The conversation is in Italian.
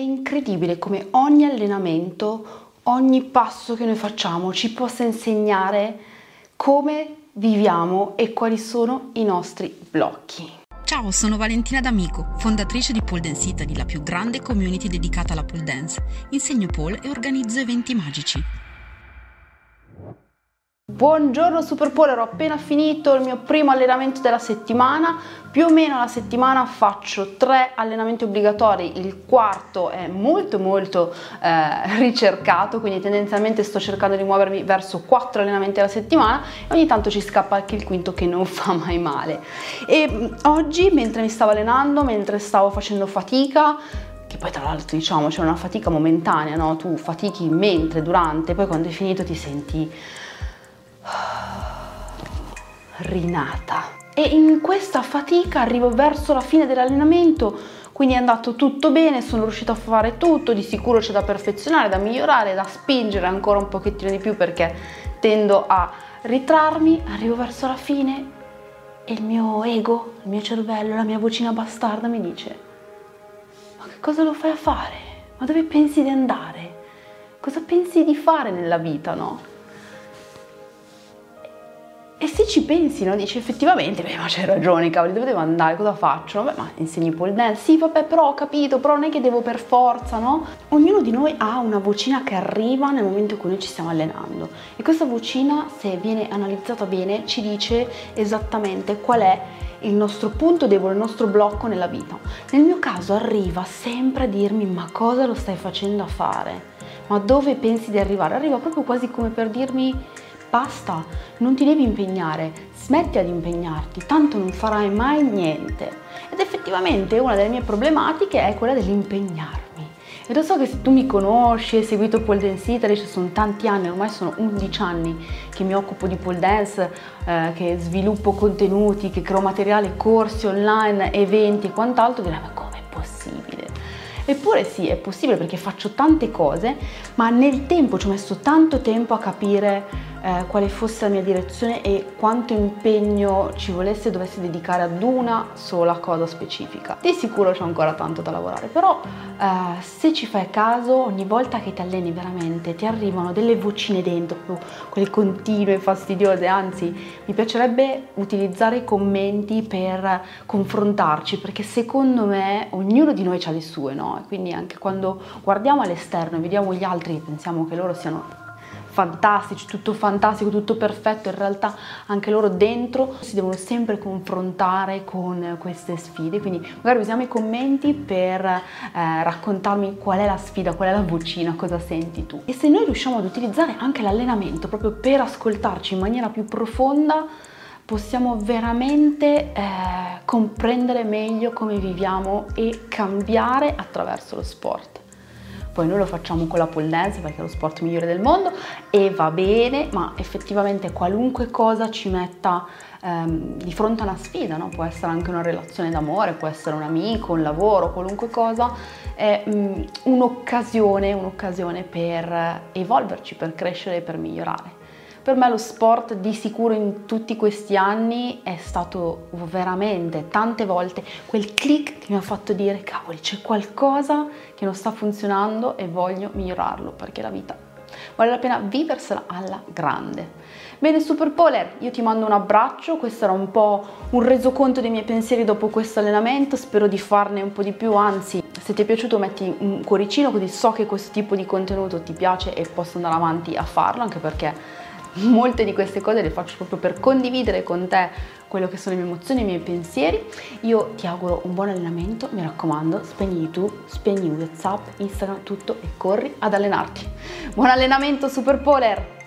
incredibile come ogni allenamento, ogni passo che noi facciamo ci possa insegnare come viviamo e quali sono i nostri blocchi. Ciao, sono Valentina D'Amico, fondatrice di Pole Dance Italy, la più grande community dedicata alla pole dance. Insegno pole e organizzo eventi magici. Buongiorno Superpoler, ho appena finito il mio primo allenamento della settimana, più o meno alla settimana faccio tre allenamenti obbligatori, il quarto è molto molto eh, ricercato, quindi tendenzialmente sto cercando di muovermi verso quattro allenamenti alla settimana e ogni tanto ci scappa anche il quinto che non fa mai male. E oggi mentre mi stavo allenando, mentre stavo facendo fatica, che poi tra l'altro diciamo c'è una fatica momentanea, no? Tu fatichi mentre, durante, poi quando è finito ti senti rinata. E in questa fatica arrivo verso la fine dell'allenamento, quindi è andato tutto bene, sono riuscita a fare tutto, di sicuro c'è da perfezionare, da migliorare, da spingere ancora un pochettino di più perché tendo a ritrarmi, arrivo verso la fine e il mio ego, il mio cervello, la mia vocina bastarda mi dice ma che cosa lo fai a fare? Ma dove pensi di andare? Cosa pensi di fare nella vita, no? E se ci pensi, no? Dici effettivamente, beh, ma c'hai ragione, cavoli, dove devo andare? Cosa faccio? Vabbè, ma insegni pole dance? Sì, vabbè, però ho capito, però non è che devo per forza, no? Ognuno di noi ha una vocina che arriva nel momento in cui noi ci stiamo allenando. E questa vocina, se viene analizzata bene, ci dice esattamente qual è il nostro punto debole, il nostro blocco nella vita. Nel mio caso arriva sempre a dirmi ma cosa lo stai facendo a fare? Ma dove pensi di arrivare? Arriva proprio quasi come per dirmi Basta, non ti devi impegnare, smetti di impegnarti, tanto non farai mai niente. Ed effettivamente una delle mie problematiche è quella dell'impegnarmi. E lo so che se tu mi conosci, hai seguito pole dance Italy, ci sono tanti anni, ormai sono 11 anni che mi occupo di pole dance, eh, che sviluppo contenuti, che creo materiale, corsi online, eventi e quant'altro, direi ma com'è possibile? Eppure sì, è possibile perché faccio tante cose, ma nel tempo ci ho messo tanto tempo a capire eh, quale fosse la mia direzione e quanto impegno ci volesse e dovessi dedicare ad una sola cosa specifica. Di sicuro c'è ancora tanto da lavorare, però eh, se ci fai caso, ogni volta che ti alleni veramente ti arrivano delle vocine dentro, quelle continue, fastidiose, anzi mi piacerebbe utilizzare i commenti per confrontarci, perché secondo me ognuno di noi ha le sue, no? E quindi anche quando guardiamo all'esterno e vediamo gli altri pensiamo che loro siano fantastici, tutto fantastico, tutto perfetto, in realtà anche loro dentro si devono sempre confrontare con queste sfide, quindi magari usiamo i commenti per eh, raccontarmi qual è la sfida, qual è la vocina, cosa senti tu. E se noi riusciamo ad utilizzare anche l'allenamento proprio per ascoltarci in maniera più profonda, possiamo veramente eh, comprendere meglio come viviamo e cambiare attraverso lo sport poi noi lo facciamo con la pole dance perché è lo sport migliore del mondo e va bene, ma effettivamente qualunque cosa ci metta ehm, di fronte a una sfida, no? può essere anche una relazione d'amore, può essere un amico, un lavoro, qualunque cosa, è um, un'occasione, un'occasione per evolverci, per crescere e per migliorare. Per me lo sport di sicuro in tutti questi anni è stato veramente tante volte quel click che mi ha fatto dire cavoli c'è qualcosa che non sta funzionando e voglio migliorarlo perché la vita vale la pena viversela alla grande. Bene Super Polar, io ti mando un abbraccio, questo era un po' un resoconto dei miei pensieri dopo questo allenamento, spero di farne un po' di più, anzi se ti è piaciuto metti un cuoricino così so che questo tipo di contenuto ti piace e posso andare avanti a farlo anche perché molte di queste cose le faccio proprio per condividere con te quello che sono le mie emozioni, i miei pensieri. Io ti auguro un buon allenamento, mi raccomando, spegni YouTube, spegni WhatsApp, Instagram, tutto e corri ad allenarti. Buon allenamento Super Polar!